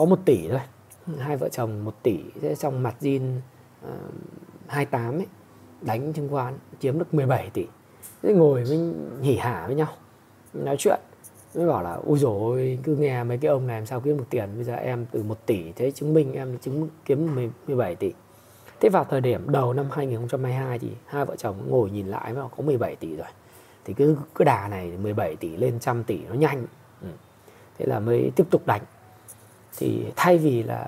có một tỷ thôi. Hai vợ chồng một tỷ trong mặt zin uh, 28 ấy đánh chứng khoán chiếm được 17 tỷ. Thế ngồi với hỉ hả với nhau nói chuyện. Mới bảo là ui rồi cứ nghe mấy cái ông này làm sao kiếm được tiền bây giờ em từ 1 tỷ thế chứng minh em chứng kiếm 17 tỷ. Thế vào thời điểm đầu năm 2022 thì hai vợ chồng ngồi nhìn lại mà có 17 tỷ rồi. Thì cứ cứ đà này 17 tỷ lên trăm tỷ nó nhanh. Ừ. thế là mới tiếp tục đánh thì thay vì là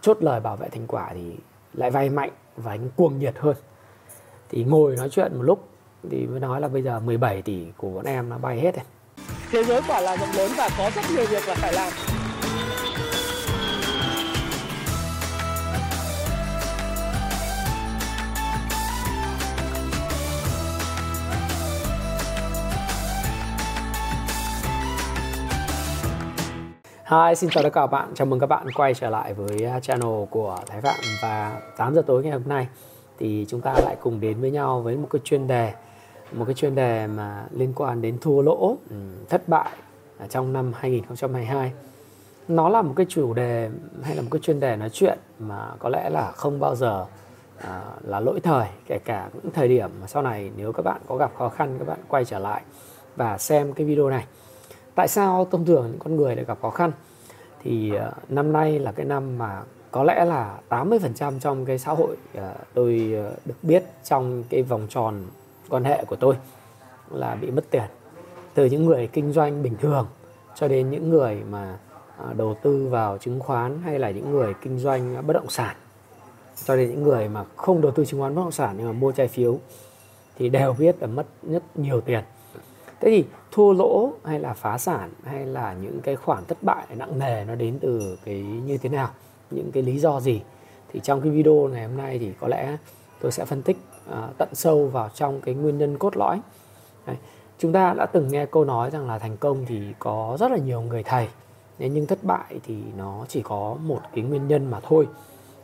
chốt lời bảo vệ thành quả thì lại vay mạnh và anh cuồng nhiệt hơn. Thì ngồi nói chuyện một lúc thì mới nói là bây giờ 17 tỷ của bọn em nó bay hết rồi. Thế giới quả là rộng lớn và có rất nhiều việc là phải làm. Hi, xin chào tất cả các bạn. Chào mừng các bạn quay trở lại với à, channel của Thái Phạm và 8 giờ tối ngày hôm nay thì chúng ta lại cùng đến với nhau với một cái chuyên đề một cái chuyên đề mà liên quan đến thua lỗ, ừ, thất bại trong năm 2022. Nó là một cái chủ đề hay là một cái chuyên đề nói chuyện mà có lẽ là không bao giờ à, là lỗi thời kể cả những thời điểm mà sau này nếu các bạn có gặp khó khăn các bạn quay trở lại và xem cái video này tại sao thông thường những con người lại gặp khó khăn? Thì uh, năm nay là cái năm mà có lẽ là 80% trong cái xã hội uh, tôi uh, được biết trong cái vòng tròn quan hệ của tôi là bị mất tiền. Từ những người kinh doanh bình thường cho đến những người mà uh, đầu tư vào chứng khoán hay là những người kinh doanh bất động sản cho đến những người mà không đầu tư chứng khoán bất động sản nhưng mà mua trái phiếu thì đều biết là mất rất nhiều tiền thế thì thua lỗ hay là phá sản hay là những cái khoản thất bại nặng nề nó đến từ cái như thế nào? Những cái lý do gì? Thì trong cái video ngày hôm nay thì có lẽ tôi sẽ phân tích uh, tận sâu vào trong cái nguyên nhân cốt lõi. Đấy. chúng ta đã từng nghe câu nói rằng là thành công thì có rất là nhiều người thầy nhưng thất bại thì nó chỉ có một cái nguyên nhân mà thôi.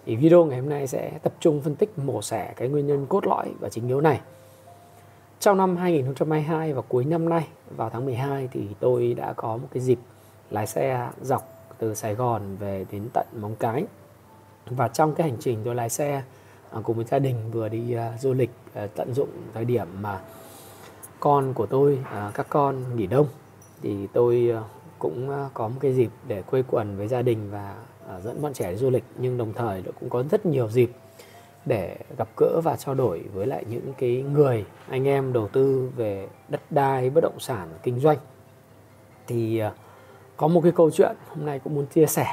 Thì video ngày hôm nay sẽ tập trung phân tích mổ xẻ cái nguyên nhân cốt lõi và chính yếu này trong năm 2022 và cuối năm nay vào tháng 12 thì tôi đã có một cái dịp lái xe dọc từ Sài Gòn về đến tận Móng Cái. Và trong cái hành trình tôi lái xe à, cùng với gia đình vừa đi uh, du lịch uh, tận dụng thời điểm mà con của tôi uh, các con nghỉ đông thì tôi uh, cũng uh, có một cái dịp để quây quần với gia đình và uh, dẫn bọn trẻ đi du lịch. Nhưng đồng thời cũng có rất nhiều dịp để gặp gỡ và trao đổi với lại những cái người anh em đầu tư về đất đai bất động sản kinh doanh. Thì à, có một cái câu chuyện hôm nay cũng muốn chia sẻ.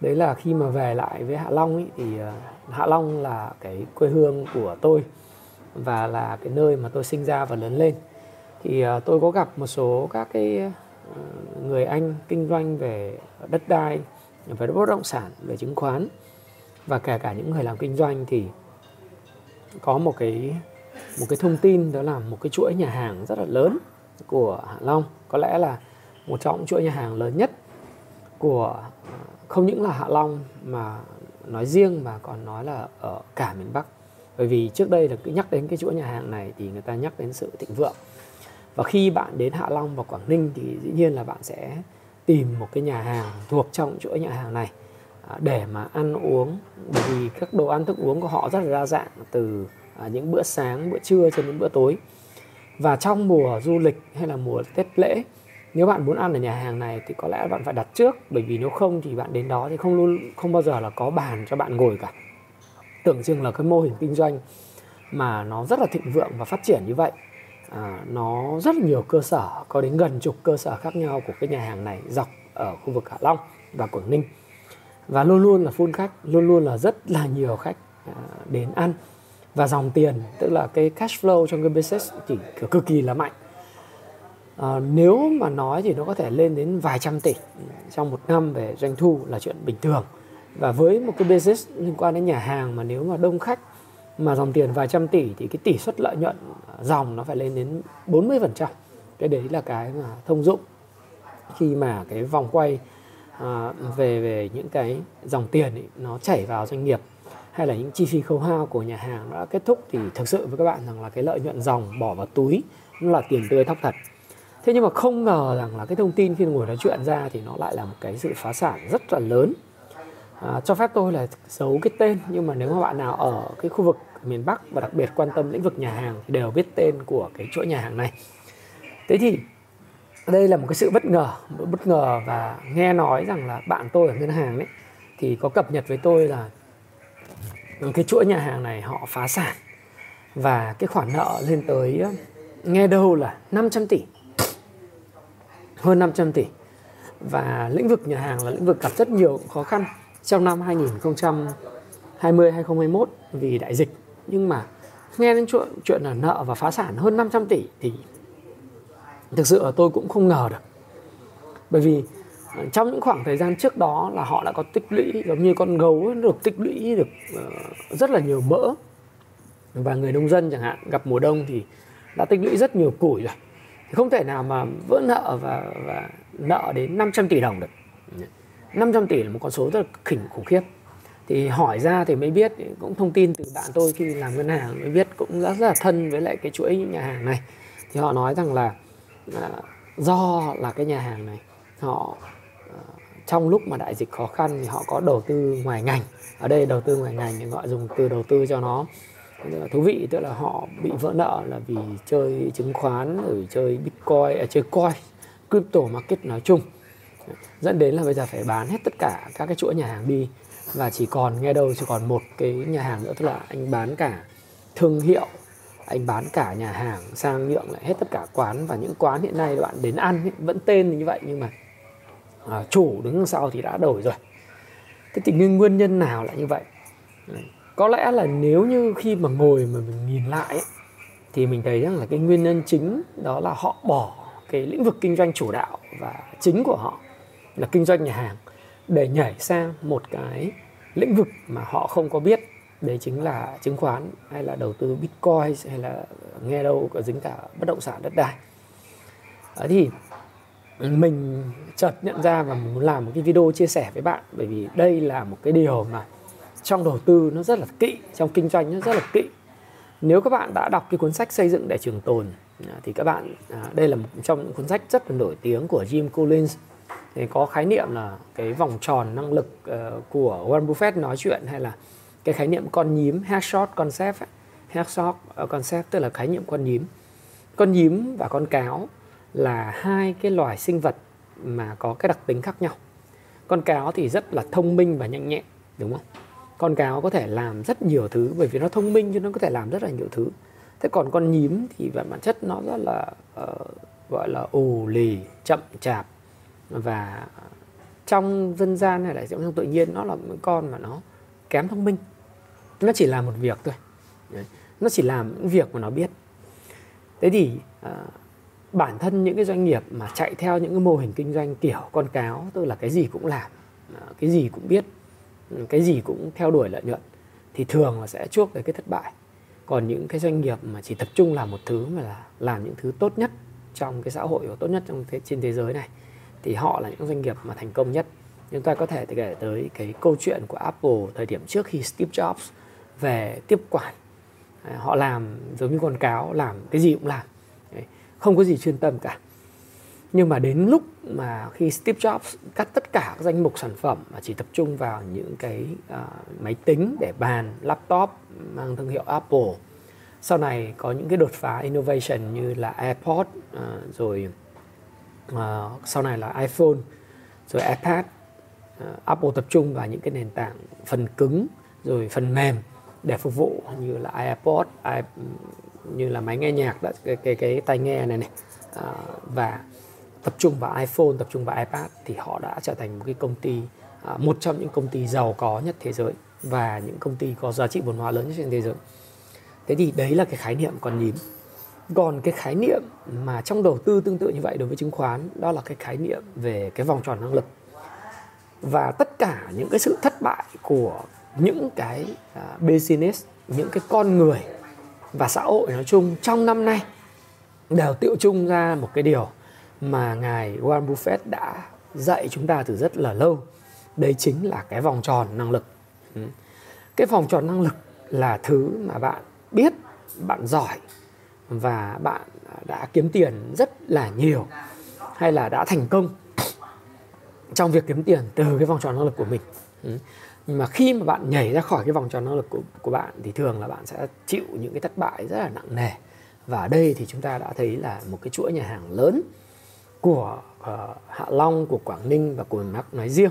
Đấy là khi mà về lại với hạ long ý, thì à, hạ long là cái quê hương của tôi và là cái nơi mà tôi sinh ra và lớn lên. Thì à, tôi có gặp một số các cái người anh kinh doanh về đất đai về bất động sản về chứng khoán và kể cả những người làm kinh doanh thì có một cái một cái thông tin, đó là một cái chuỗi nhà hàng rất là lớn của Hạ Long. Có lẽ là một trong những chuỗi nhà hàng lớn nhất của, không những là Hạ Long mà nói riêng mà còn nói là ở cả miền Bắc. Bởi vì trước đây là cứ nhắc đến cái chuỗi nhà hàng này thì người ta nhắc đến sự thịnh vượng. Và khi bạn đến Hạ Long và Quảng Ninh thì dĩ nhiên là bạn sẽ tìm một cái nhà hàng thuộc trong chuỗi nhà hàng này để mà ăn uống bởi vì các đồ ăn thức uống của họ rất là đa dạng từ à, những bữa sáng bữa trưa cho đến bữa tối. Và trong mùa du lịch hay là mùa tết lễ nếu bạn muốn ăn ở nhà hàng này thì có lẽ bạn phải đặt trước bởi vì nếu không thì bạn đến đó thì không luôn không bao giờ là có bàn cho bạn ngồi cả. Tưởng chừng là cái mô hình kinh doanh mà nó rất là thịnh vượng và phát triển như vậy à, nó rất nhiều cơ sở có đến gần chục cơ sở khác nhau của cái nhà hàng này dọc ở khu vực Hạ Long và Quảng Ninh và luôn luôn là full khách luôn luôn là rất là nhiều khách à, đến ăn. Và dòng tiền tức là cái cash flow trong cái business chỉ cực kỳ là mạnh. À, nếu mà nói thì nó có thể lên đến vài trăm tỷ trong một năm về doanh thu là chuyện bình thường. Và với một cái business liên quan đến nhà hàng mà nếu mà đông khách mà dòng tiền vài trăm tỷ thì cái tỷ suất lợi nhuận dòng nó phải lên đến 40% cái đấy là cái mà thông dụng khi mà cái vòng quay à, về về những cái dòng tiền ấy, nó chảy vào doanh nghiệp hay là những chi phí khấu hao của nhà hàng đã kết thúc thì thực sự với các bạn rằng là cái lợi nhuận dòng bỏ vào túi nó là tiền tươi thóc thật. Thế nhưng mà không ngờ rằng là cái thông tin khi ngồi nói chuyện ra thì nó lại là một cái sự phá sản rất là lớn. À, cho phép tôi là giấu cái tên nhưng mà nếu mà bạn nào ở cái khu vực miền Bắc và đặc biệt quan tâm lĩnh vực nhà hàng thì đều biết tên của cái chuỗi nhà hàng này. Thế thì đây là một cái sự bất ngờ một bất ngờ và nghe nói rằng là bạn tôi ở ngân hàng đấy thì có cập nhật với tôi là cái chuỗi nhà hàng này họ phá sản và cái khoản nợ lên tới ờ, nghe đâu là 500 tỷ, hơn 500 tỷ. Và lĩnh vực nhà hàng là lĩnh vực gặp rất nhiều khó khăn trong năm 2020 2021 vì đại dịch. Nhưng mà nghe đến chuyện chuyện là nợ và phá sản hơn 500 tỷ thì thực sự là tôi cũng không ngờ được. Bởi vì ờ, trong những khoảng thời gian trước đó là họ đã có tích lũy giống như con gấu được tích lũy được ờ, rất là nhiều mỡ. Và người nông dân chẳng hạn gặp mùa đông thì đã tích lũy rất nhiều củi rồi. Thì không thể nào mà vỡ nợ và, và nợ đến 500 tỷ đồng được. 500 tỷ là một con số rất là khỉnh khủng khiếp. Thì hỏi ra thì mới biết cũng thông tin từ bạn tôi khi làm ngân hàng mới biết cũng rất, rất là thân với lại cái chuỗi nhà hàng này. Thì họ nói rằng là à, do là cái nhà hàng này họ à, trong lúc mà đại dịch khó khăn thì họ có đầu tư ngoài ngành. Ở đây đầu tư ngoài ngành thì gọi dùng từ đầu tư cho nó thú vị tức là họ bị vỡ nợ là vì chơi chứng khoán rồi chơi bitcoin à, chơi coin crypto market nói chung. Dẫn đến là bây giờ phải bán hết tất cả các cái chuỗi nhà hàng đi. Và chỉ còn nghe đâu chỉ còn một cái nhà hàng nữa tức là anh bán cả thương hiệu anh bán cả nhà hàng sang nhượng lại hết tất cả quán và những quán hiện nay bạn đến ăn vẫn tên như vậy nhưng mà à, chủ đứng sau thì đã đổi rồi. Thế thì nguyên nhân nào lại như vậy? Ừ, có lẽ là nếu như khi mà ngồi mà mình nhìn lại ấy, thì mình thấy rằng là cái nguyên nhân chính đó là họ bỏ cái lĩnh vực kinh doanh chủ đạo và chính của họ là kinh doanh nhà hàng để nhảy sang một cái lĩnh vực mà họ không có biết đấy chính là chứng khoán hay là đầu tư bitcoin hay là nghe đâu có dính cả bất động sản đất đai. Đấy thì mình chợt nhận ra và muốn làm một cái video chia sẻ với bạn, bởi vì đây là một cái điều mà trong đầu tư nó rất là kỹ, trong kinh doanh nó rất là kỹ. Nếu các bạn đã đọc cái cuốn sách xây dựng để trường tồn à, thì các bạn à, đây là một trong những cuốn sách rất là nổi tiếng của Jim Collins. Thì có khái niệm là cái vòng tròn năng lực ờ, của Warren Buffett nói chuyện hay là cái khái niệm con nhím headshot concept headshot ờ, concept tức là khái niệm con nhím. Con nhím và con cáo là hai cái loài sinh vật mà có cái đặc tính khác nhau. Con cáo thì rất là thông minh và nhanh nhẹn đúng không? Con cáo có thể làm rất nhiều thứ bởi vì nó thông minh cho nó có thể làm rất là nhiều thứ. Thế còn con nhím thì về bản chất nó rất là uh, gọi là ồ lì chậm chạp và trong dân gian hay là trong tự nhiên nó là một con mà nó kém thông minh nó chỉ làm một việc thôi. Nó chỉ làm những việc mà nó biết. Thế thì à, bản thân những cái doanh nghiệp mà chạy theo những cái mô hình kinh doanh kiểu con cáo tức là cái gì cũng làm à, cái gì cũng biết ừ, cái gì cũng theo đuổi lợi nhuận thì thường là sẽ chuốc tới cái thất bại. Còn những cái doanh nghiệp mà chỉ tập trung làm một thứ mà là làm những thứ tốt nhất trong cái xã hội và tốt nhất trong thế, trên thế giới này thì họ là những doanh nghiệp mà thành công nhất. Chúng ta có thể kể tới cái câu chuyện của Apple thời điểm trước khi Steve Jobs về tiếp quản. Họ làm giống như con cáo làm cái gì cũng làm. Không có gì chuyên tâm cả. Nhưng mà đến lúc mà khi Steve Jobs cắt tất cả các danh mục sản phẩm mà chỉ tập trung vào những cái uh, máy tính để bàn laptop mang thương hiệu Apple sau này có những cái đột phá innovation như là AirPods uh, rồi uh, sau này là iPhone rồi iPad uh, Apple tập trung vào những cái nền tảng phần cứng rồi phần mềm để phục vụ như là iPod, i, như là máy nghe nhạc đó, cái cái cái tai nghe này này. À, và tập trung vào iPhone, tập trung vào iPad thì họ đã trở thành một cái công ty à, một trong những công ty giàu có nhất thế giới và những công ty có giá trị vốn hóa lớn nhất trên thế giới. Thế thì đấy là cái khái niệm còn nhím. Còn cái khái niệm mà trong đầu tư tương tự như vậy đối với chứng khoán đó là cái khái niệm về cái vòng tròn năng lực. Và tất cả những cái sự thất bại của những cái à, business, những cái con người và xã hội nói chung trong năm nay đều tiệu chung ra một cái điều mà ngài Warren Buffett đã dạy chúng ta từ rất là lâu. Đấy chính là cái vòng tròn năng lực. Ừ. Cái vòng tròn năng lực là thứ mà bạn biết, bạn giỏi và bạn đã kiếm tiền rất là nhiều hay là đã thành công trong việc kiếm tiền từ cái vòng tròn năng lực của mình. Ừ nhưng mà khi mà bạn nhảy ra khỏi cái vòng tròn năng lực của, của bạn thì thường là bạn sẽ chịu những cái thất bại rất là nặng nề. Và ở đây thì chúng ta đã thấy là một cái chuỗi nhà hàng lớn của uh, Hạ Long, của Quảng Ninh và của Mắc nói riêng.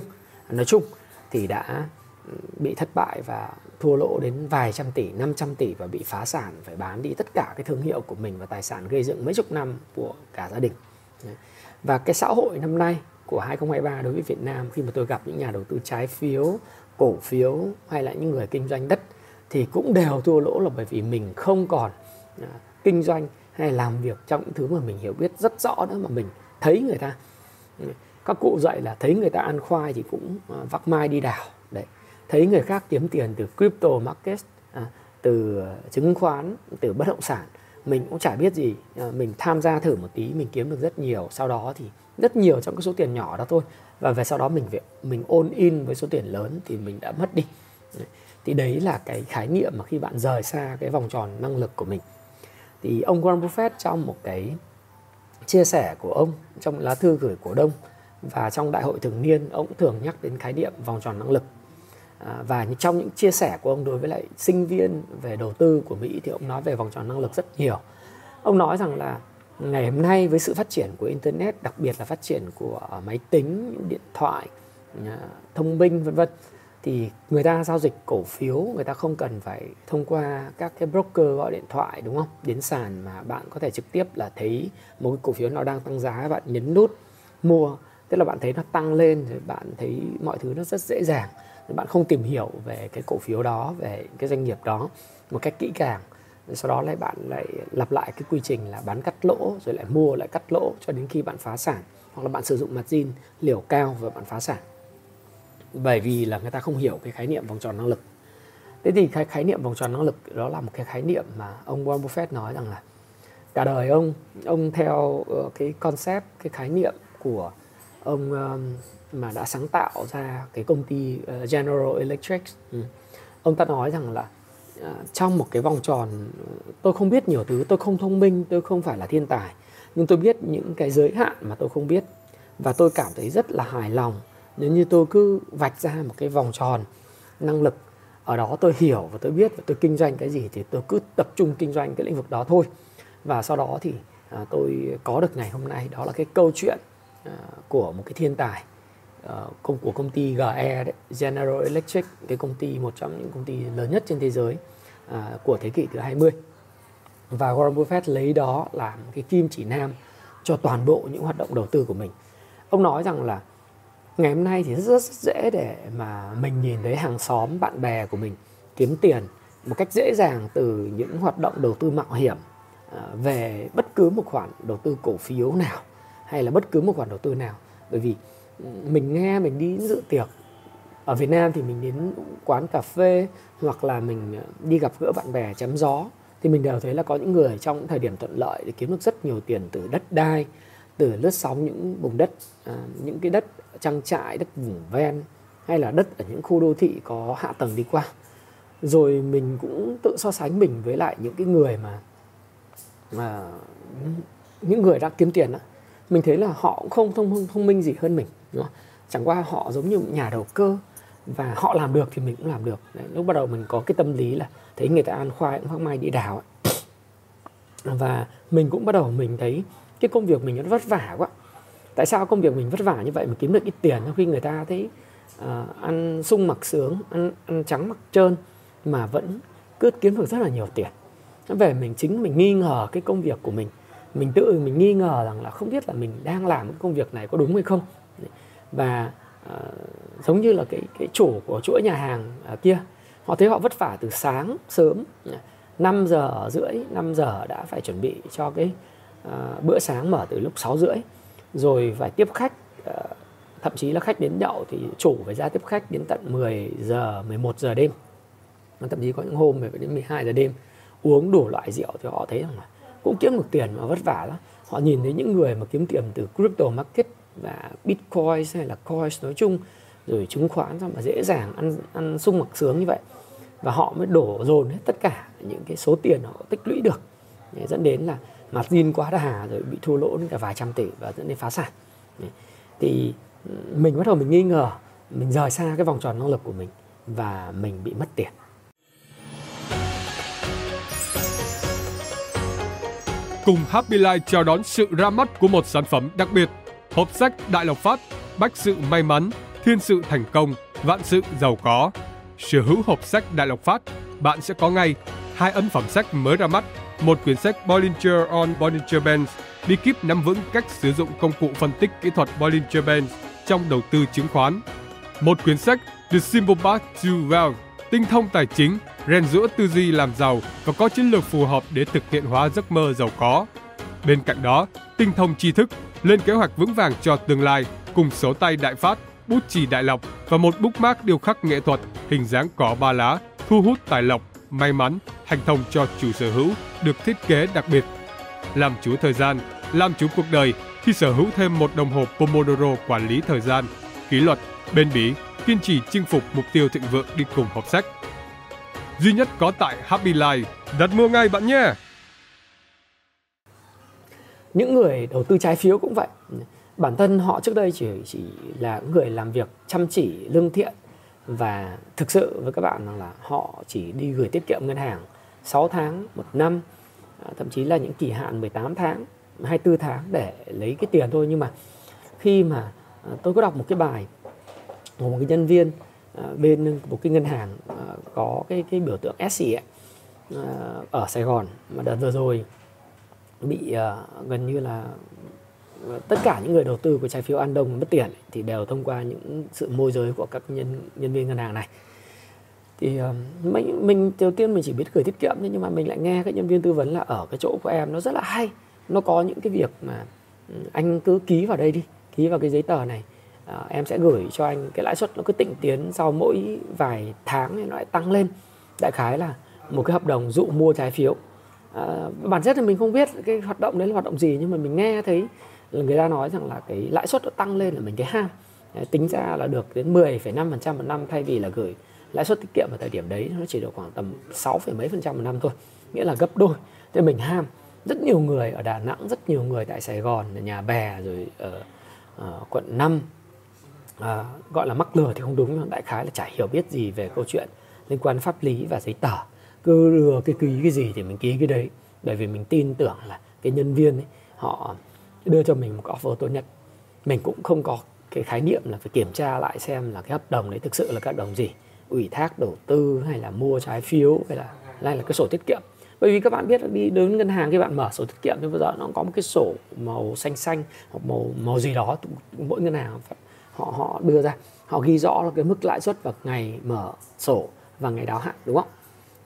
Nói chung thì đã ừ, bị thất bại và thua lỗ đến vài trăm tỷ, 500 tỷ và bị phá sản phải bán đi tất cả cái thương hiệu của mình và tài sản gây dựng mấy chục năm của cả gia đình. Và cái xã hội năm nay của 2023 đối với Việt Nam khi mà tôi gặp những nhà đầu tư trái phiếu, cổ phiếu hay là những người kinh doanh đất thì cũng đều thua lỗ là bởi vì mình không còn à, kinh doanh hay làm việc trong những thứ mà mình hiểu biết rất rõ nữa mà mình thấy người ta. Các cụ dạy là thấy người ta ăn khoai thì cũng à, vác mai đi đào. Đấy thấy người khác kiếm tiền từ crypto market à, từ chứng khoán từ bất động sản mình cũng chả biết gì. À, mình tham gia thử một tí mình kiếm được rất nhiều sau đó thì rất nhiều trong cái số tiền nhỏ đó thôi và về sau đó mình phải mình ôn in với số tiền lớn thì mình đã mất đi. Thì đấy là cái khái niệm mà khi bạn rời xa cái vòng tròn năng lực của mình. Thì ông Warren Buffett trong một cái chia sẻ của ông trong lá thư gửi cổ đông và trong đại hội thường niên ông cũng thường nhắc đến khái niệm vòng tròn năng lực. À, và trong những chia sẻ của ông đối với lại sinh viên về đầu tư của Mỹ thì ông nói về vòng tròn năng lực rất nhiều. Ông nói rằng là ngày hôm nay với sự phát triển của internet, đặc biệt là phát triển của à, máy tính, điện thoại à, thông minh, vân vân, thì người ta giao dịch cổ phiếu, người ta không cần phải thông qua các cái broker gọi điện thoại, đúng không? Đến sàn mà bạn có thể trực tiếp là thấy một cái cổ phiếu nó đang tăng giá, bạn nhấn nút mua. Tức là bạn thấy nó tăng lên rồi bạn thấy mọi thứ nó rất dễ dàng. Bạn không tìm hiểu về cái cổ phiếu đó, về cái doanh nghiệp đó một cách kỹ càng rồi sau đó lại bạn lại lặp lại cái quy trình là bán cắt lỗ, rồi lại mua lại cắt lỗ cho đến khi bạn phá sản. Hoặc là bạn sử dụng margin liều cao và bạn phá sản. Bởi vì là người ta không hiểu cái khái niệm vòng tròn năng lực. Thế thì cái khái niệm vòng tròn năng lực đó là một cái khái niệm mà ông Warren Buffett nói rằng là, cả đời ông ông theo ờ, cái concept, cái khái niệm của ông mà đã sáng tạo ra cái công ty ờ, General Electric. Ừ. Ông ta nói rằng là Ờ, trong một cái vòng tròn ờ, tôi không biết nhiều thứ tôi không thông minh tôi không phải là thiên tài nhưng tôi biết những cái giới hạn mà tôi không biết. Và tôi cảm thấy rất là hài lòng nếu như tôi cứ vạch ra một cái vòng tròn năng lực ở đó tôi hiểu và tôi biết và tôi kinh doanh cái gì thì tôi cứ tập trung kinh doanh cái lĩnh vực đó thôi. Và sau đó thì à, tôi có được ngày hôm nay đó là cái câu chuyện à, của một cái thiên tài. Ờ, công của công ty GE đấy, General Electric cái công ty một trong những công ty lớn nhất trên thế giới à, của thế kỷ thứ 20 và Warren Buffett lấy đó làm cái kim chỉ nam cho toàn bộ những hoạt động đầu tư của mình. Ông nói rằng là ngày hôm nay thì rất, rất dễ để mà mình nhìn thấy hàng xóm bạn bè của mình kiếm tiền một cách dễ dàng từ những hoạt động đầu tư mạo hiểm à, về bất cứ một khoản đầu tư cổ phiếu nào hay là bất cứ một khoản đầu tư nào. Bởi vì mình nghe mình đi dự tiệc. Ở Việt Nam thì mình đến quán cà phê hoặc là mình ờ, đi gặp gỡ bạn bè chém gió. Thì mình đều thấy là có những người trong thời điểm thuận lợi để kiếm được rất nhiều tiền từ đất đai từ lướt sóng những vùng đất à, những cái đất trang trại đất vùng ven hay là đất ở những khu đô thị có hạ tầng đi qua. Rồi mình cũng tự so sánh mình với lại những cái người mà mà những người đã kiếm tiền đó mình thấy là họ cũng không thông thông minh gì hơn mình đúng không? chẳng qua họ giống như nhà đầu cơ và họ làm được thì mình cũng làm được. Đấy, lúc bắt đầu mình có cái tâm lý là thấy người ta ăn khoai cũng không mai đi đào ấy. và mình cũng bắt đầu mình thấy cái công việc mình nó vất vả quá. Tại sao công việc mình vất vả như vậy mà kiếm được ít tiền? Trong khi người ta thấy uh, ăn sung mặc sướng ăn ăn trắng mặc trơn mà vẫn cứ kiếm được rất là nhiều tiền. Về mình chính mình nghi ngờ cái công việc của mình. Mình tự mình nghi ngờ rằng là không biết là mình đang làm cái công việc này có đúng hay không và uh, giống như là cái cái chủ của chuỗi nhà hàng uh, kia họ thấy họ vất vả từ sáng sớm 5 giờ rưỡi 5 giờ đã phải chuẩn bị cho cái uh, bữa sáng mở từ lúc 6 rưỡi. Rồi phải tiếp khách uh, thậm chí là khách đến nhậu thì chủ phải ra tiếp khách đến tận 10 giờ 11 giờ đêm. Thậm chí có những hôm phải đến 12 giờ đêm uống đủ loại rượu thì họ thấy rằng là cũng kiếm được tiền mà vất vả lắm. Họ nhìn thấy những người mà kiếm tiền từ crypto market và bitcoin hay là coins nói chung rồi chứng khoán xong mà dễ dàng ăn ăn sung mặc sướng như vậy. Và họ mới đổ dồn hết tất cả những cái số tiền họ tích lũy được dẫn đến là margin quá đà rồi bị thua lỗ đến cả vài trăm tỷ và dẫn đến phá sản. Thì ừ, mình bắt đầu mình nghi ngờ mình rời xa cái vòng tròn năng lực của mình và mình bị mất tiền. Cùng Happy Life chào đón sự ra mắt của một sản phẩm đặc biệt, hộp sách Đại Lộc Phát, Bách sự may mắn, Thiên sự thành công, Vạn sự giàu có. Sở hữu hộp sách Đại Lộc Phát, bạn sẽ có ngay hai ấn phẩm sách mới ra mắt, một quyển sách Bollinger on Bollinger Bands, bí kíp nắm vững cách sử dụng công cụ phân tích kỹ thuật Bollinger Bands trong đầu tư chứng khoán, một quyển sách The Simple Path to Wealth, tinh thông tài chính, rèn rũa tư duy làm giàu và có chiến lược phù hợp để thực hiện hóa giấc mơ giàu có. Bên cạnh đó, tinh thông tri thức, lên kế hoạch vững vàng cho tương lai cùng số tay đại phát, bút chì đại lộc và một bookmark điêu khắc nghệ thuật hình dáng cỏ ba lá thu hút tài lộc, may mắn, hành thông cho chủ sở hữu được thiết kế đặc biệt. Làm chủ thời gian, làm chủ cuộc đời khi sở hữu thêm một đồng hồ Pomodoro quản lý thời gian, kỷ luật, bền bỉ, kiên trì chinh phục mục tiêu thịnh vượng đi cùng hộp sách duy nhất có tại Happy Life. Đặt mua ngay bạn nhé! Những người đầu tư trái phiếu cũng vậy. Bản thân họ trước đây chỉ chỉ là người làm việc chăm chỉ, lương thiện và thực sự với các bạn rằng là họ chỉ đi gửi tiết kiệm ngân hàng 6 tháng, một năm, à, thậm chí là những kỳ hạn 18 tháng, 24 tháng để lấy cái tiền thôi nhưng mà khi mà à, tôi có đọc một cái bài của một cái nhân viên à, bên một cái ngân hàng có cái cái biểu tượng SC ấy, ở Sài Gòn mà đợt vừa rồi bị ờ, gần như là ờ, tất cả những người đầu tư của trái phiếu An Đông mất tiền thì đều thông qua những sự môi giới của các nhân nhân viên ngân hàng này. Thì ờ, mình mình đầu tiên mình chỉ biết gửi tiết kiệm nhưng mà mình lại nghe các nhân viên tư vấn là ở cái chỗ của em nó rất là hay. Nó có những cái việc mà ừ, anh cứ ký vào đây đi ký vào cái giấy tờ này à, em sẽ gửi cho anh cái lãi suất nó cứ tịnh tiến sau mỗi vài tháng thì nó lại tăng lên. Đại khái là một cái hợp đồng dụ mua trái phiếu à, bản chất thì mình không biết cái hoạt động đấy là hoạt động gì nhưng mà mình nghe thấy là người ta nói rằng là cái lãi suất nó tăng lên là mình cái ham. Đấy, tính ra là được đến 10,5% một năm thay vì là gửi lãi suất tiết kiệm ở thời điểm đấy nó chỉ được khoảng tầm 6, mấy phần trăm một năm thôi nghĩa là gấp đôi. Thế mình ham. Rất nhiều người ở Đà Nẵng rất nhiều người tại Sài Gòn ở nhà bè rồi ở, ở quận 5 à, ờ, gọi là mắc lừa thì không đúng nhưng đại khái là chả hiểu biết gì về câu chuyện liên quan pháp lý và giấy tờ cứ đưa cái ký cái gì thì mình ký cái đấy. Bởi vì mình tin tưởng là cái nhân viên ấy, họ đưa cho mình một offer tốt nhất. Mình cũng không có cái khái niệm là phải kiểm tra lại xem là cái hợp đồng đấy thực sự là các đồng gì. Ủy thác, đầu tư hay là mua trái phiếu hay là hay là cái sổ tiết kiệm. Bởi vì các bạn biết là đi đến ngân hàng khi bạn mở sổ tiết kiệm thì bây giờ nó có một cái sổ màu xanh xanh hoặc màu màu gì đó mỗi ngân hàng họ họ đưa ra. Họ ghi rõ là cái mức lãi suất vào ngày mở sổ và ngày đáo hạn, đúng không?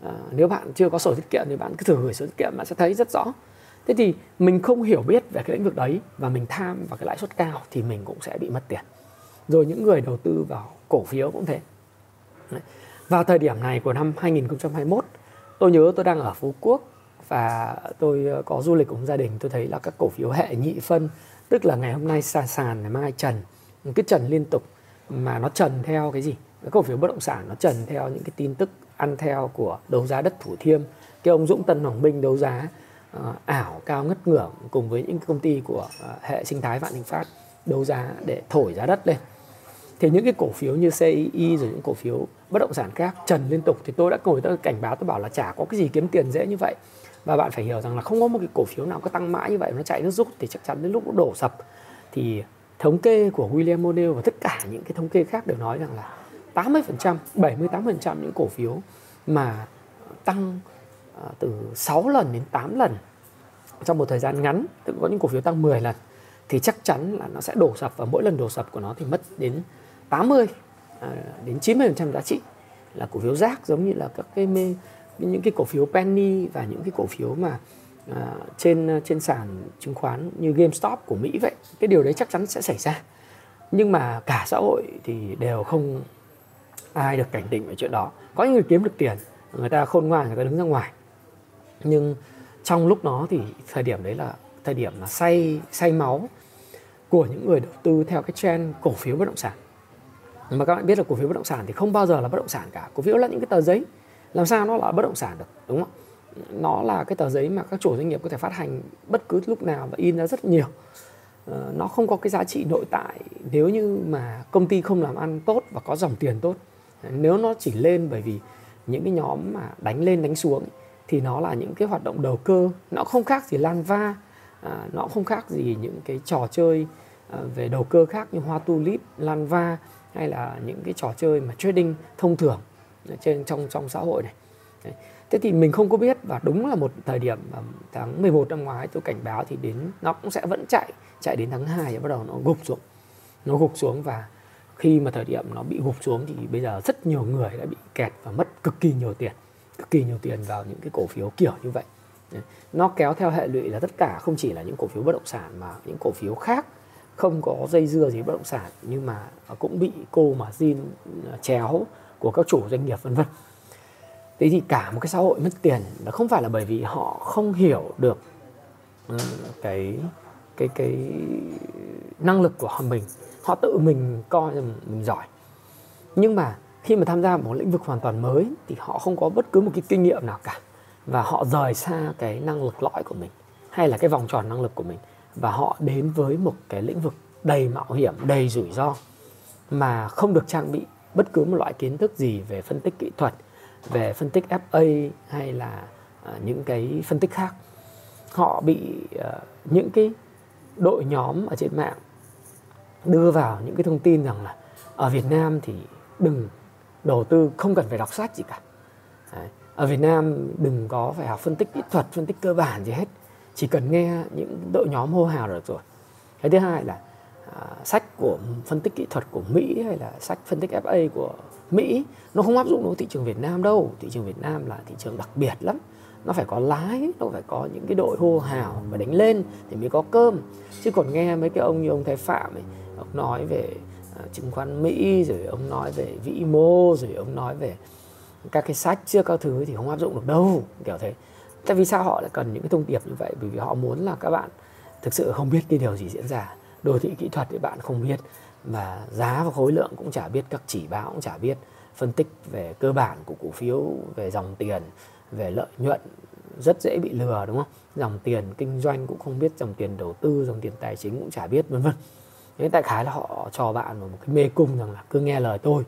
À, nếu bạn chưa có sổ tiết kiệm thì bạn cứ thử gửi sổ tiết kiệm bạn sẽ thấy rất rõ. Thế thì mình không hiểu biết về cái lĩnh vực đấy và mình tham vào cái lãi suất cao thì mình cũng sẽ bị mất tiền. Rồi những người đầu tư vào cổ phiếu cũng thế. Đấy. vào thời điểm này của năm 2021 tôi nhớ tôi đang ở Phú Quốc và tôi ờ, có du lịch cùng gia đình. Tôi thấy là các cổ phiếu hệ nhị phân tức là ngày hôm nay sàn sàn ngày mai trần. Cái trần liên tục mà nó trần theo cái gì? Cái cổ phiếu bất động sản nó trần theo những cái tin tức ăn theo của đấu giá đất thủ thiêm. Cái ông dũng tân hoàng minh đấu giá uh, ảo cao ngất ngưỡng cùng với những công ty của uh, hệ sinh thái vạn thịnh phát đấu giá để thổi giá đất lên. Thì những cái cổ phiếu như CII rồi những cổ phiếu bất động sản khác trần liên tục. Thì tôi đã ngồi tôi cảnh báo tôi bảo là chả có cái gì kiếm tiền dễ như vậy. Và bạn phải hiểu rằng là không có một cái cổ phiếu nào có tăng mãi như vậy nó chạy nó rút thì chắc chắn đến lúc nó đổ sập. Thì thống kê của William O'Neill và tất cả những cái thống kê khác đều nói rằng là 80%, 78% những cổ phiếu mà tăng à, từ 6 lần đến 8 lần trong một thời gian ngắn, tức có những cổ phiếu tăng 10 lần thì chắc chắn là nó sẽ đổ sập và mỗi lần đổ sập của nó thì mất đến 80 à, đến 90% giá trị là cổ phiếu rác giống như là các cái mê, những cái cổ phiếu penny và những cái cổ phiếu mà à, trên trên sàn chứng khoán như GameStop của Mỹ vậy. Cái điều đấy chắc chắn sẽ xảy ra. Nhưng mà cả xã hội thì đều không ai được cảnh tỉnh về chuyện đó? Có những người kiếm được tiền, người ta khôn ngoan, người ta đứng ra ngoài. Nhưng trong lúc đó thì thời điểm đấy là thời điểm là say say máu của những người đầu tư theo cái trend cổ phiếu bất động sản. Mà các bạn biết là cổ phiếu bất động sản thì không bao giờ là bất động sản cả. Cổ phiếu là những cái tờ giấy. Làm sao nó là bất động sản được, đúng không? Nó là cái tờ giấy mà các chủ doanh nghiệp có thể phát hành bất cứ lúc nào và in ra rất nhiều. Ờ, nó không có cái giá trị nội tại nếu như mà công ty không làm ăn tốt và có dòng tiền tốt nếu nó chỉ lên bởi vì những cái nhóm mà đánh lên đánh xuống thì nó là những cái hoạt động đầu cơ nó không khác gì lan va à, nó không khác gì những cái trò chơi à, về đầu cơ khác như hoa tulip lan va hay là những cái trò chơi mà trading thông thường à, trên trong trong xã hội này Đấy thế thì mình không có biết và đúng là một thời điểm tháng 11 năm ngoái tôi cảnh báo thì đến, nó cũng sẽ vẫn chạy chạy đến tháng 2 thì bắt đầu nó gục xuống. Nó gục xuống và khi mà thời điểm nó bị gục xuống thì bây giờ rất nhiều người đã bị kẹt và mất cực kỳ nhiều tiền, cực kỳ nhiều tiền vào những cái cổ phiếu kiểu như vậy. Nó kéo theo hệ lụy là tất cả không chỉ là những cổ phiếu bất động sản mà những cổ phiếu khác không có dây dưa gì bất động sản nhưng mà cũng bị cô mà zin ờ, chéo của các chủ doanh nghiệp, vân vân thế thì cả một cái xã hội mất tiền nó không phải là bởi vì họ không hiểu được ờ, cái cái cái năng lực của họ mình. Họ tự mình coi là mình giỏi. Nhưng mà khi mà tham gia một lĩnh vực hoàn toàn mới thì họ không có bất cứ một cái kinh nghiệm nào cả. Và họ rời xa cái năng lực lõi của mình, hay là cái vòng tròn năng lực của mình. Và họ đến với một cái lĩnh vực đầy mạo hiểm, đầy rủi ro, mà không được trang bị bất cứ một loại kiến thức gì về phân tích kỹ thuật về phân tích FA hay là à, những cái phân tích khác. Họ bị à, những cái đội nhóm ở trên mạng đưa vào những cái thông tin rằng là ở Việt Nam thì đừng đầu tư, không cần phải đọc sách gì cả. Đấy. ở Việt Nam đừng có phải học phân tích kỹ thuật, phân tích cơ bản gì hết. Chỉ cần nghe những đội nhóm hô hào được rồi. Cái thứ hai là À, sách của phân tích kỹ thuật của Mỹ hay là sách phân tích FA của Mỹ, nó không áp dụng đối thị trường Việt Nam đâu. Thị trường Việt Nam là thị trường đặc biệt lắm. Nó phải có lái, nó phải có những cái đội hô hào và đánh lên thì mới có cơm. Chứ còn nghe mấy cái ông như ông Thái Phạm ấy, ông nói về à, chứng khoán Mỹ, rồi ông nói về vĩ mô, rồi ông nói về các cái sách chưa các thứ thì không áp dụng được đâu, kiểu thế. Tại vì sao họ lại cần những cái thông điệp như vậy? Bởi vì họ muốn là các bạn thực sự không biết cái điều gì diễn ra đồ thị kỹ thuật thì bạn không biết. Và giá và khối lượng cũng chả biết, các chỉ báo cũng chả biết. Phân tích về cơ bản của cổ phiếu, về dòng tiền, về lợi nhuận, rất dễ bị lừa, đúng không? Dòng tiền kinh doanh cũng không biết, dòng tiền đầu tư, dòng tiền tài chính cũng chả biết, vân vân. Thế đại khái là họ cho bạn một cái mê cung rằng là cứ nghe lời tôi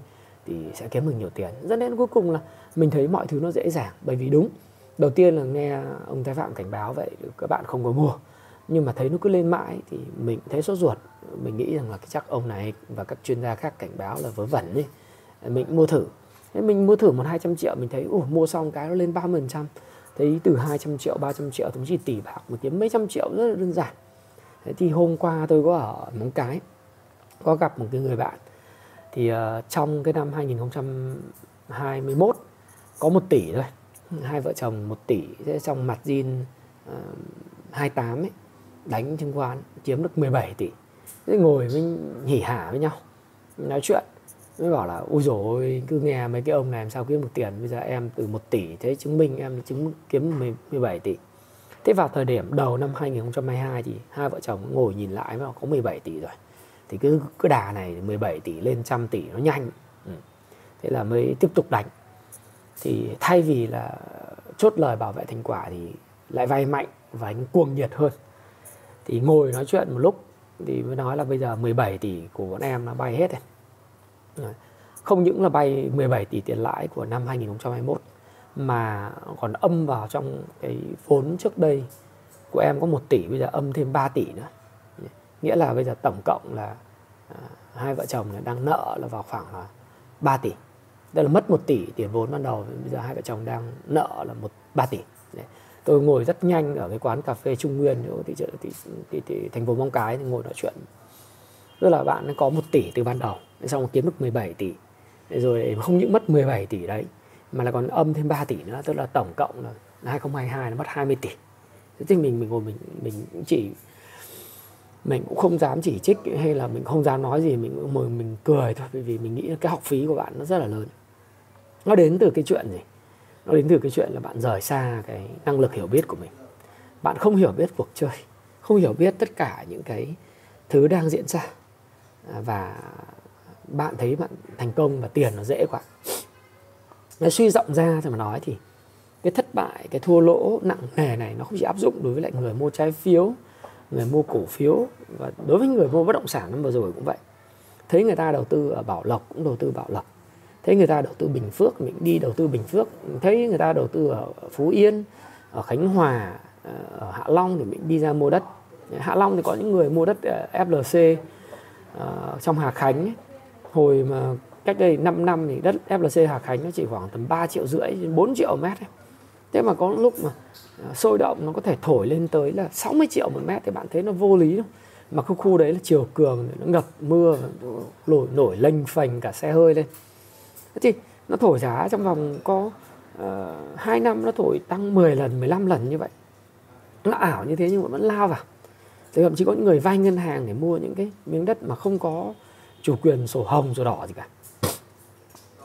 thì sẽ kiếm được nhiều tiền. Dẫn đến cuối cùng là mình thấy mọi thứ nó dễ dàng, bởi vì đúng. Đầu tiên là nghe ông thái phạm cảnh báo vậy, các bạn không có mua nhưng mà thấy nó cứ lên mãi thì mình thấy sốt ruột. Mình nghĩ rằng là chắc ông này và các chuyên gia khác cảnh báo là vớ vẩn đi mình mua thử. Thế mình mua thử một hai trăm triệu mình thấy ủa mua xong cái nó lên 30 phần trăm. Thấy từ 200 triệu 300 triệu thậm chí tỷ bạc một kiếm mấy trăm triệu rất là đơn giản. Thế thì hôm qua tôi có ở Móng Cái có gặp một cái người bạn. Thì uh, trong cái năm 2021 có một tỷ thôi. Hai vợ chồng một tỷ. Thế trong mặt zin uh, 28 ấy đánh chứng khoán chiếm được 17 tỷ. Thế ngồi với hỉ hả với nhau, nói chuyện. Mới bảo là ui rồi cứ nghe mấy cái ông này làm sao kiếm được tiền. Bây giờ em từ 1 tỷ thế chứng minh em chứng, kiếm 17 tỷ. Thế vào thời điểm đầu năm 2022 thì hai vợ chồng ngồi nhìn lại mà có 17 tỷ rồi. Thì cứ cứ đà này 17 tỷ lên trăm tỷ nó nhanh. Ừ. thế là mới tiếp tục đánh. Thì thay vì là chốt lời bảo vệ thành quả thì lại vay mạnh và anh cuồng nhiệt hơn thì ngồi nói chuyện một lúc thì mới nói là bây giờ 17 tỷ của bọn em nó bay hết rồi. Không những là bay 17 tỷ tiền lãi của năm 2021 mà còn âm vào trong cái vốn trước đây của em có 1 tỷ bây giờ âm thêm 3 tỷ nữa. Nghĩa là bây giờ tổng cộng là à, hai vợ chồng đang nợ là vào khoảng là 3 tỷ. Đây là mất 1 tỷ tiền vốn ban đầu bây giờ hai vợ chồng đang nợ là một 3 tỷ tôi ngồi rất nhanh ở cái quán cà phê Trung Nguyên chỗ thị, thị, thị, thị, thành phố Móng Cái thì ngồi nói chuyện. Tức là bạn có 1 tỷ từ ban đầu xong kiếm được 17 tỷ. Rồi không những mất 17 tỷ đấy mà là còn âm thêm 3 tỷ nữa tức là tổng cộng là 2022 nó mất 20 tỷ. Thế thì mình mình ngồi mình mình cũng chỉ mình cũng không dám chỉ trích hay là mình không dám nói gì mình mình, mình cười thôi bởi vì mình nghĩ cái học phí của bạn nó rất là lớn. Nó đến từ cái chuyện gì? Nó đến từ cái chuyện là bạn rời xa cái năng lực hiểu biết của mình. Bạn không hiểu biết cuộc chơi, không hiểu biết tất cả những cái thứ đang diễn ra. À, và bạn thấy bạn thành công và tiền nó dễ quá. Nói suy rộng ra thì mà nói thì cái thất bại, cái thua lỗ nặng nề này nó không chỉ áp dụng đối với lại người mua trái phiếu, người mua cổ phiếu và đối với người mua bất động sản năm vừa rồi cũng vậy. Thấy người ta đầu tư ở bảo lộc, cũng đầu tư bảo lộc thấy người ta đầu tư bình phước, mình đi đầu tư bình phước thấy người ta đầu tư ở phú yên, ở khánh hòa ờ, ở hạ long thì mình đi ra mua đất hạ long thì có những người mua đất ờ, flc ờ, trong hà khánh hồi mà cách đây 5 năm thì đất FLC Hà Khánh nó chỉ khoảng tầm 3 triệu rưỡi, đến 4 triệu mét. Thế mà có lúc mà sôi động nó có thể thổi lên tới là 60 triệu một mét thì bạn thấy nó vô lý không? Mà khu khu đấy là chiều cường, nó ngập mưa, nổi nổi lênh phành cả xe hơi lên. Thế thì nó thổi giá trong vòng có ờ, uh, 2 năm nó thổi tăng 10 lần 15 lần như vậy. Nó ảo như thế nhưng mà vẫn lao vào. Thì thậm chí có những người vay ngân hàng để mua những cái miếng đất mà không có chủ quyền sổ hồng sổ đỏ gì cả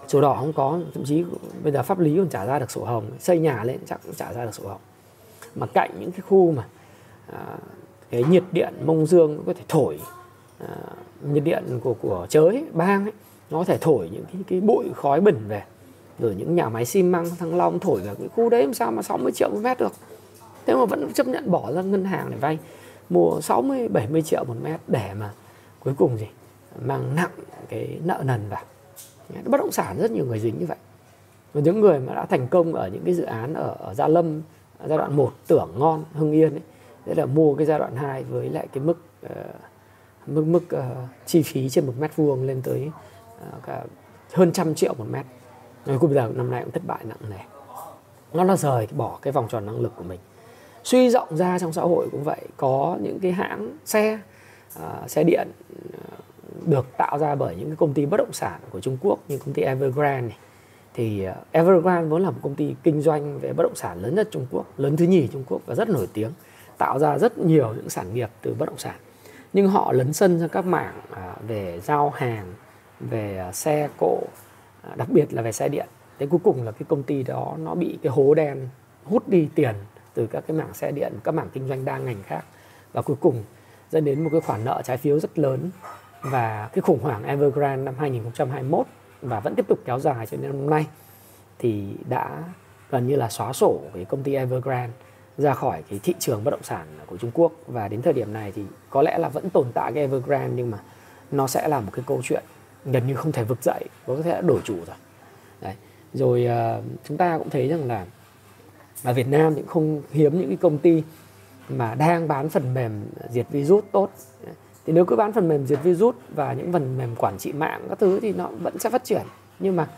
sổ đỏ không có thậm chí bây giờ pháp lý còn trả ra được sổ hồng xây nhà lên chắc cũng trả ra được sổ hồng mà cạnh những cái khu mà à, cái nhiệt điện mông dương có thể thổi à, nhiệt điện của của chới bang ấy, nó có thể thổi những cái cái bụi khói bẩn về. Rồi những nhà máy xi măng thăng long thổi vào cái khu đấy làm sao mà 60 triệu một mét được? Thế mà vẫn chấp nhận bỏ ra ngân hàng để vay. Mua 60 70 triệu một mét để mà cuối cùng gì? Mang nặng cái nợ nần vào. Bất động sản rất nhiều người dính như vậy. Và những người mà đã thành công ở những cái dự án ở, ở Gia Lâm giai đoạn 1 tưởng ngon Hưng Yên ấy đấy là mua cái giai đoạn 2 với lại cái mức uh, mức mức uh, chi phí trên một mét vuông lên tới Ờ, cả hơn trăm triệu một mét rồi cuối giờ năm nay cũng thất bại nặng nề nó nó rời bỏ cái vòng tròn năng lực của mình suy rộng ra trong xã hội cũng vậy có những cái hãng xe uh, xe điện uh, được tạo ra bởi những cái công ty bất động sản của Trung Quốc như công ty Evergrande này. thì uh, Evergrande vốn là một công ty kinh doanh về bất động sản lớn nhất Trung Quốc, lớn thứ nhì Trung Quốc và rất nổi tiếng, tạo ra rất nhiều những sản nghiệp từ bất động sản. Nhưng họ lấn sân sang các mảng uh, về giao hàng, về à, xe cộ, à, đặc biệt là về xe điện. Thế cuối cùng là cái công ty đó nó bị cái hố đen hút đi tiền từ các cái mảng xe điện, các mảng kinh doanh đa ngành khác. Và cuối cùng dẫn đến một cái khoản nợ trái phiếu rất lớn. Và cái khủng hoảng Evergrande năm 2021 và vẫn tiếp tục kéo dài cho đến năm nay thì đã gần như là xóa sổ cái công ty Evergrande ra khỏi cái thị trường bất động sản của Trung Quốc. Và đến thời điểm này thì có lẽ là vẫn tồn tại cái Evergrande nhưng mà nó sẽ là một cái câu chuyện gần như không thể vực dậy có thể đã đổi chủ rồi. Đấy. rồi uh, chúng ta cũng thấy rằng là ở Việt Nam thì không hiếm những cái công ty mà đang bán phần mềm diệt virus tốt. Thì nếu cứ bán phần mềm diệt virus và những phần mềm quản trị mạng các thứ thì nó vẫn sẽ phát triển. Nhưng mà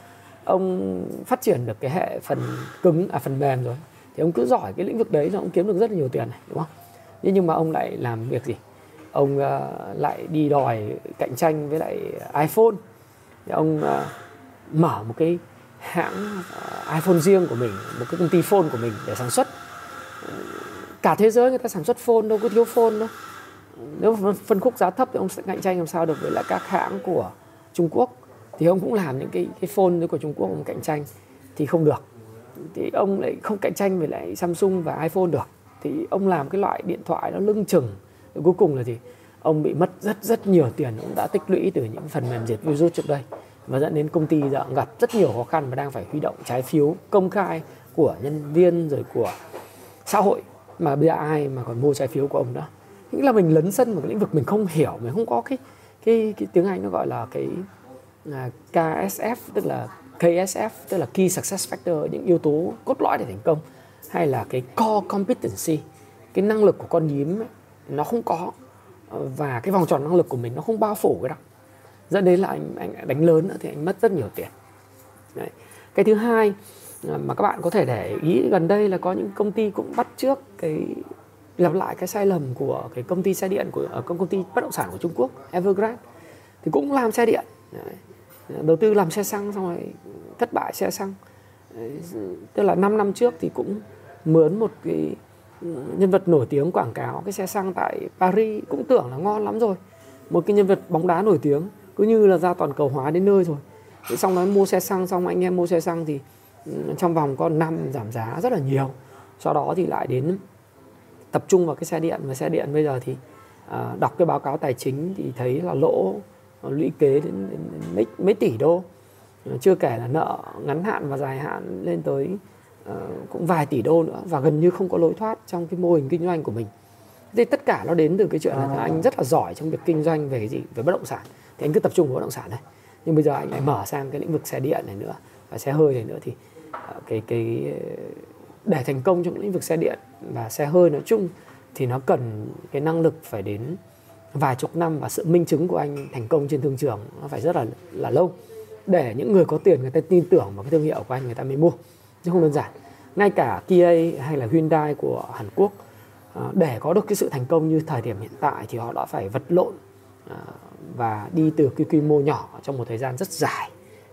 ông phát triển được cái hệ phần cứng à phần mềm rồi thì ông cứ giỏi cái lĩnh vực đấy là ông kiếm được rất là nhiều tiền này đúng không? Nhưng nhưng mà ông lại làm việc gì? Ông uh, lại đi đòi cạnh tranh với lại iPhone. Thì ông uh, mở một cái hãng uh, iPhone riêng của mình một cái công ty phone của mình để sản xuất. Cả thế giới người ta sản xuất phone đâu có thiếu phone đâu. Nếu phân khúc giá thấp thì ông sẽ cạnh tranh làm sao được với lại các hãng của Trung Quốc. Thì ông cũng làm những cái cái phone của Trung Quốc ông cạnh tranh thì không được. Thì ông lại không cạnh tranh với lại Samsung và iPhone được. Thì ông làm cái loại điện thoại nó lưng chừng cuối cùng là gì? Ông bị mất rất rất nhiều tiền. Ông đã tích lũy từ những phần mềm diệt virus trước đây và dẫn đến công ty giờ gặp rất nhiều khó khăn và đang phải huy động trái phiếu công khai của nhân viên rồi của xã hội mà bây giờ ai mà còn mua trái phiếu của ông đó nghĩa là mình lấn sân vào cái lĩnh vực mình không hiểu mình không có cái cái, cái tiếng Anh nó gọi là cái là KSF tức là KSF tức là Key Success Factor những yếu tố cốt lõi để thành công hay là cái core competency cái năng lực của con nhím ấy, nó không có ờ, và cái vòng tròn năng lực của mình nó không bao phủ cái đó dẫn đến là anh anh đánh lớn nữa thì anh mất rất nhiều tiền Đấy. cái thứ hai ờ, mà các bạn có thể để ý gần đây là có những công ty cũng bắt trước cái lặp lại cái sai lầm của cái công ty xe điện của ở công công ty bất động sản của Trung Quốc, Evergrande, thì cũng làm xe điện Đấy. đầu tư làm xe xăng xong rồi thất bại xe xăng Đấy. tức là 5 năm trước thì cũng mướn một cái nhân vật nổi tiếng quảng cáo cái xe xăng tại Paris cũng tưởng là ngon lắm rồi. Một cái nhân vật bóng đá nổi tiếng cứ như là ra toàn cầu hóa đến nơi rồi. Thế xong nói mua xe xăng xong anh em mua xe xăng thì ừ, trong vòng có năm giảm giá rất là nhiều. Sau đó thì lại đến tập trung vào cái xe điện. Và xe điện bây giờ thì à, đọc cái báo cáo tài chính thì thấy là lỗ à, lũy kế đến, đến, đến mấy, mấy tỷ đô. Chưa kể là nợ ngắn hạn và dài hạn lên tới cũng vài tỷ đô nữa và gần như không có lối thoát trong cái mô hình kinh doanh của mình. Thì tất cả nó đến từ cái chuyện là anh rất là giỏi trong việc kinh doanh về cái gì? Về bất động sản. Thì anh cứ tập trung vào bất động sản này. Nhưng bây giờ anh lại mở sang cái lĩnh vực xe điện này nữa và xe hơi này nữa thì uh, cái cái để thành công trong lĩnh vực xe điện và xe hơi nói chung thì nó cần cái năng lực phải đến vài chục năm và sự minh chứng của anh thành công trên thương trường nó phải rất là là lâu. Để những người có tiền người ta tin tưởng vào cái thương hiệu của anh người ta mới mua chứ không đơn giản. Ngay cả Kia hay là Hyundai của Hàn Quốc à, để có được cái sự thành công như thời điểm hiện tại thì họ đã phải vật lộn à, và đi từ cái quy mô nhỏ trong một thời gian rất dài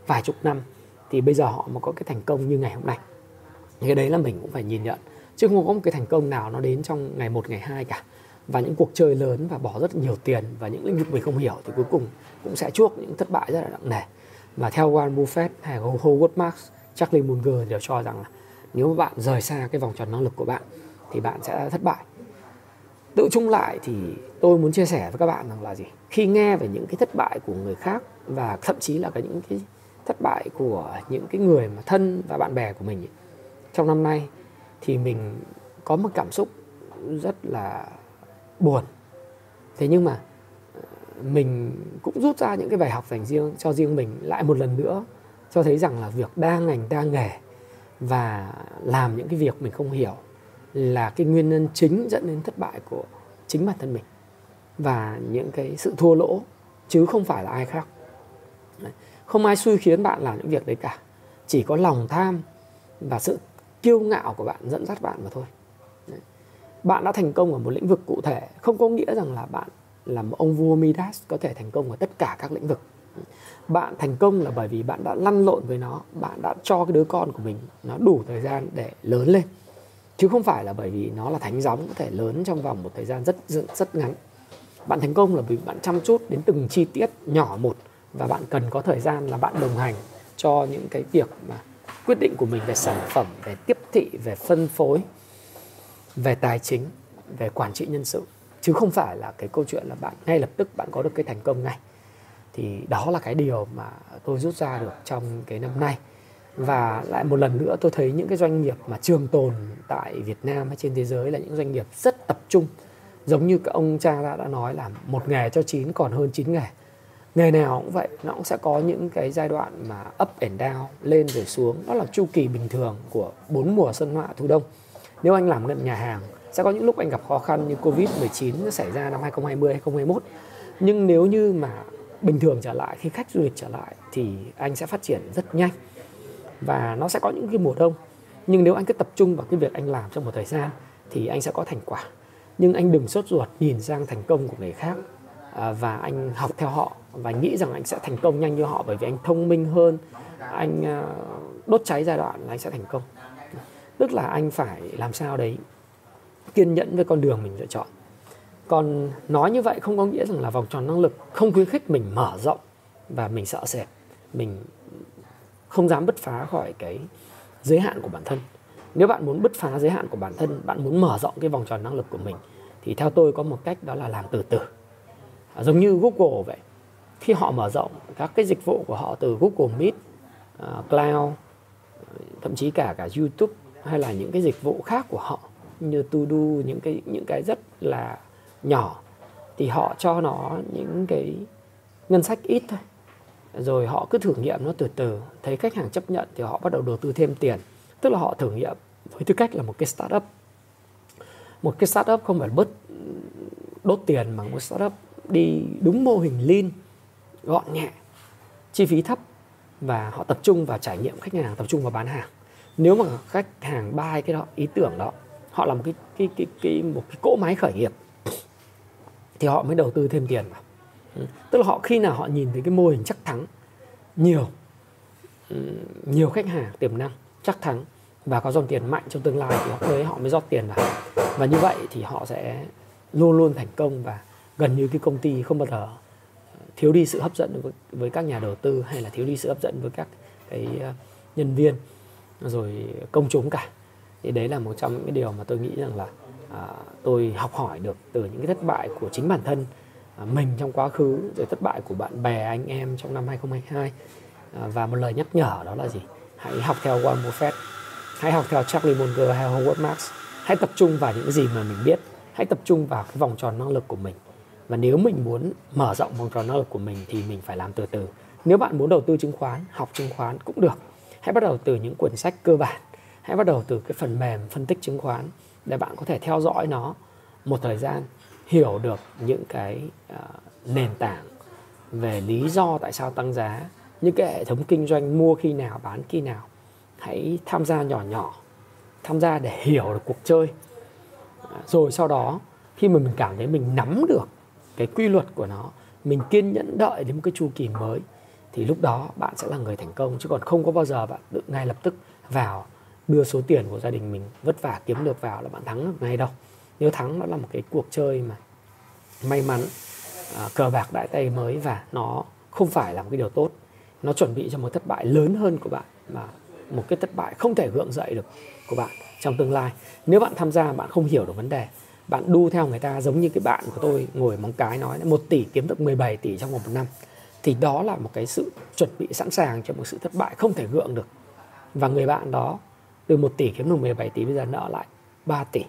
vài chục năm thì bây giờ họ mới có cái thành công như ngày hôm nay. Cái đấy là mình cũng phải nhìn nhận chứ không có một cái thành công nào nó đến trong ngày một ngày hai cả. Và những cuộc chơi lớn và bỏ rất nhiều tiền và những lĩnh vực mình không hiểu thì cuối cùng cũng sẽ chuốc những thất bại rất là nặng nề. Và theo Warren Buffett hay Howard Marks, Charlie Munger đều cho rằng là nếu mà bạn rời xa cái vòng tròn năng lực của bạn thì bạn sẽ thất bại. Tự chung lại thì tôi muốn chia sẻ với các bạn rằng là gì? Khi nghe về những cái thất bại của người khác và thậm chí là cái những cái thất bại của những cái người mà thân và bạn bè của mình trong năm nay thì mình có một cảm xúc rất là buồn. Thế nhưng mà ờ, mình cũng rút ra những cái bài học dành riêng cho riêng mình lại một lần nữa cho thấy rằng là việc đa ngành, đa nghề và làm những cái việc mình không hiểu là cái nguyên nhân chính dẫn đến thất bại của chính bản thân mình và những cái sự thua lỗ, chứ không phải là ai khác. Không ai xui khiến bạn làm những việc đấy cả. Chỉ có lòng tham và sự kiêu ngạo của bạn dẫn dắt bạn mà thôi. Bạn đã thành công ở một lĩnh vực cụ thể, không có nghĩa rằng là bạn là một ông vua Midas có thể thành công ở tất cả các lĩnh vực bạn thành công là bởi vì bạn đã lăn lộn với nó bạn đã cho cái đứa con của mình nó đủ thời gian để lớn lên. Chứ không phải là bởi vì nó là thánh gióng có thể lớn trong vòng một thời gian rất rất, rất ngắn. Bạn thành công là vì bạn chăm chút đến từng chi tiết nhỏ một và bạn cần có thời gian là bạn đồng hành cho những cái việc mà quyết định của mình về sản phẩm về tiếp thị về phân phối về tài chính về quản trị nhân sự. Chứ không phải là cái câu chuyện là bạn ngay lập tức bạn có được cái thành công ngay thì đó là cái điều mà tôi rút ra được trong cái năm nay. Và lại một lần nữa tôi thấy những cái doanh nghiệp mà trường tồn tại Việt Nam hay trên thế giới là những doanh nghiệp rất tập trung. Giống như các ông cha đã đã nói là một nghề cho chín còn hơn chín nghề. Nghề nào cũng vậy, nó cũng sẽ có những cái giai đoạn mà up and down, lên rồi xuống. Đó là chu kỳ bình thường của bốn mùa xuân họa thu đông. Nếu anh làm ngân nhà hàng, sẽ có những lúc anh gặp khó khăn như Covid-19 xảy ra năm 2020 2021 nhưng nếu như mà bình thường trở lại, khi khách du lịch trở lại thì anh sẽ phát triển rất nhanh và nó sẽ có những cái mùa đông. Nhưng nếu anh cứ tập trung vào cái việc anh làm trong một thời gian thì anh sẽ có thành quả. Nhưng anh đừng sốt ruột nhìn sang thành công của người khác à, và anh học theo họ và nghĩ rằng anh sẽ thành công nhanh như họ bởi vì anh thông minh hơn, anh à, đốt cháy giai đoạn là anh sẽ thành công. Tức là anh phải làm sao đấy kiên nhẫn với con đường mình lựa chọn còn nói như vậy không có nghĩa rằng là vòng tròn năng lực không khuyến khích mình mở rộng và mình sợ sệt. Mình không dám bứt phá khỏi cái giới hạn của bản thân. Nếu bạn muốn bứt phá giới hạn của bản thân bạn muốn mở rộng cái vòng tròn năng lực của mình thì theo tôi có một cách đó là làm từ từ. À, giống như Google vậy. Khi họ mở rộng các cái dịch vụ của họ từ Google Meet, uh, Cloud, thậm chí cả cả YouTube hay là những cái dịch vụ khác của họ như to do những cái những cái rất là nhỏ thì họ cho nó những cái ngân sách ít thôi. Rồi họ cứ thử nghiệm nó từ từ. Thấy khách hàng chấp nhận thì họ bắt đầu đầu tư thêm tiền. Tức là họ thử nghiệm với tư cách là một cái startup. Một cái startup không phải bớt đốt tiền mà một startup đi đúng mô hình lean gọn nhẹ chi phí thấp và họ tập trung vào trải nghiệm khách hàng tập trung vào bán hàng. Nếu mà khách hàng buy cái đó ý tưởng đó họ là một cái cái cái, cái một cái cỗ máy khởi nghiệp thì họ mới đầu tư thêm tiền vào. Tức là họ khi nào họ nhìn thấy cái mô hình chắc thắng nhiều nhiều khách hàng tiềm năng chắc thắng và có dòng tiền mạnh trong tương lai thì họ mới họ mới rót tiền vào. Và như vậy thì họ sẽ luôn luôn thành công và gần như cái công ty không bao giờ thiếu đi sự hấp dẫn với, với các nhà đầu tư hay là thiếu đi sự hấp dẫn với các cái ờ, nhân viên rồi công chúng cả. Thì đấy là một trong những cái điều mà tôi nghĩ rằng là à, tôi học hỏi được từ những cái thất bại của chính bản thân à, mình trong quá khứ rồi thất bại của bạn bè anh em trong năm 2022 à, và một lời nhắc nhở đó là gì? Hãy học theo Warren Buffett hãy học theo Charlie Munger hay Howard Marks. Hãy tập trung vào những gì mà mình biết hãy tập trung vào cái vòng tròn năng lực của mình. Và nếu mình muốn mở rộng vòng tròn năng lực của mình thì mình phải làm từ từ. Nếu bạn muốn đầu tư chứng khoán học chứng khoán cũng được. Hãy bắt đầu từ những quyển sách cơ bản. Hãy bắt đầu từ cái phần mềm phân tích chứng khoán để bạn có thể theo dõi nó một thời gian hiểu được những cái uh, nền tảng về lý do tại sao tăng giá những cái hệ thống kinh doanh mua khi nào bán khi nào. Hãy tham gia nhỏ nhỏ tham gia để hiểu được cuộc chơi. À, rồi sau đó khi mà mình cảm thấy mình nắm được cái quy luật của nó mình kiên nhẫn đợi đến một cái chu kỳ mới thì lúc đó bạn sẽ là người thành công chứ còn không có bao giờ bạn tự ngay lập tức vào đưa số tiền của gia đình mình vất vả kiếm được vào là bạn thắng ngay đâu. Nếu thắng nó là một cái cuộc chơi mà may mắn à, cờ bạc đại tay mới và nó không phải là một cái điều tốt nó chuẩn bị cho một thất bại lớn hơn của bạn mà một cái thất bại không thể gượng dậy được của bạn trong tương lai. Nếu bạn tham gia bạn không hiểu được vấn đề. Bạn đu theo người ta giống như cái bạn của tôi ngồi móng cái nói một tỷ kiếm được 17 tỷ trong vòng một năm. Thì đó là một cái sự chuẩn bị sẵn sàng cho một sự thất bại không thể gượng được. Và người bạn đó từ 1 tỷ kiếm được 17 tỷ bây giờ nợ lại 3 tỷ.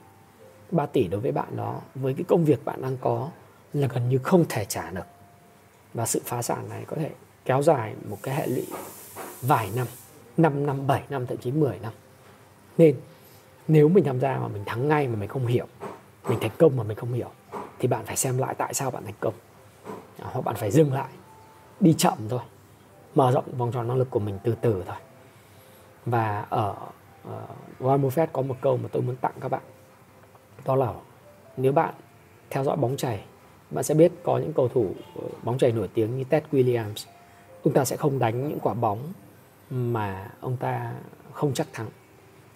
3 tỷ đối với bạn đó với cái công việc bạn đang có là gần như không thể trả được. Và sự phá sản này có thể kéo dài một cái hệ lụy vài năm 5 năm, 7 năm, thậm chí 10 năm. Nên nếu mình tham gia mà mình thắng ngay mà mình không hiểu mình thành công mà mình không hiểu thì bạn phải xem lại tại sao bạn thành công. À, hoặc bạn phải dừng lại đi chậm thôi mở rộng vòng tròn năng lực của mình từ từ thôi. Và ở uh, Warren Buffett có một câu mà tôi muốn tặng các bạn. Đó là nếu bạn theo dõi bóng chày bạn sẽ biết có những cầu thủ ờ, bóng chày nổi tiếng như Ted Williams. Ông ta sẽ không đánh những quả bóng mà ông ta không chắc thắng.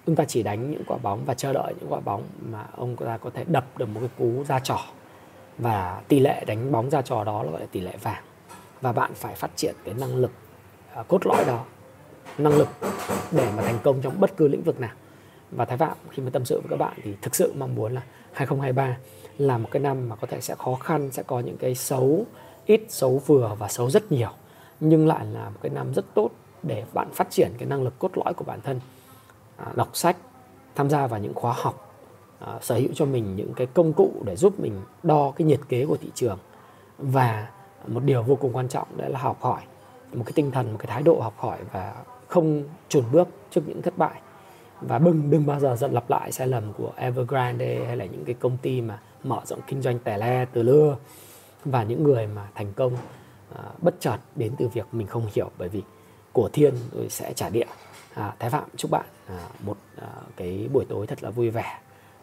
Ông ta chỉ đánh những quả bóng và chờ đợi những quả bóng mà ông ta có thể đập được một cái cú ra trò. Và tỷ lệ đánh bóng ra trò đó là gọi là tỷ lệ vàng. Và bạn phải phát triển cái năng lực ờ, cốt lõi đó năng lực để mà thành công trong bất cứ lĩnh vực nào. Và Thái Phạm khi mà tâm sự với các bạn thì thực sự mong muốn là 2023 là một cái năm mà có thể sẽ khó khăn sẽ có những cái xấu ít xấu vừa và xấu rất nhiều. Nhưng lại là một cái năm rất tốt để bạn phát triển cái năng lực cốt lõi của bản thân. À, đọc sách tham gia vào những khóa học à, sở hữu cho mình những cái công cụ để giúp mình đo cái nhiệt kế của thị trường. Và một điều vô cùng quan trọng đấy là học hỏi một cái tinh thần một cái thái độ học hỏi và không chùn bước trước những thất bại. Và đừng đừng bao giờ dần lặp lại sai lầm của Evergrande hay là những cái công ty mà mở rộng kinh doanh tẻ le từ lưa và những người mà thành công à, bất chợt đến từ việc mình không hiểu bởi vì của thiên rồi sẽ trả địa. À, thái phạm chúc bạn à, một à, cái buổi tối thật là vui vẻ.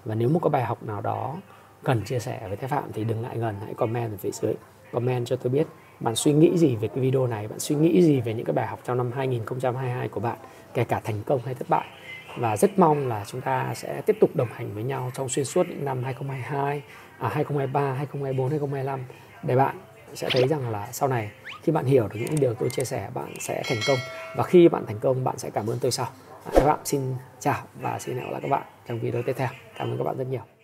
Và nếu một có bài học nào đó cần chia sẻ với thái phạm thì đừng ngại ngần hãy comment ở phía dưới. Comment cho tôi biết bạn suy nghĩ gì về cái video này bạn suy nghĩ gì về những cái bài học trong năm 2022 của bạn kể cả thành công hay thất bại và rất mong là chúng ta sẽ tiếp tục đồng hành với nhau trong xuyên suốt những năm 2022, à, 2023, 2024, 2025 để bạn sẽ thấy rằng là sau này khi bạn hiểu được những điều tôi chia sẻ bạn sẽ thành công và khi bạn thành công bạn sẽ cảm ơn tôi sau. À, các bạn xin chào và xin hẹn gặp lại các bạn trong video tiếp theo. Cảm ơn các bạn rất nhiều.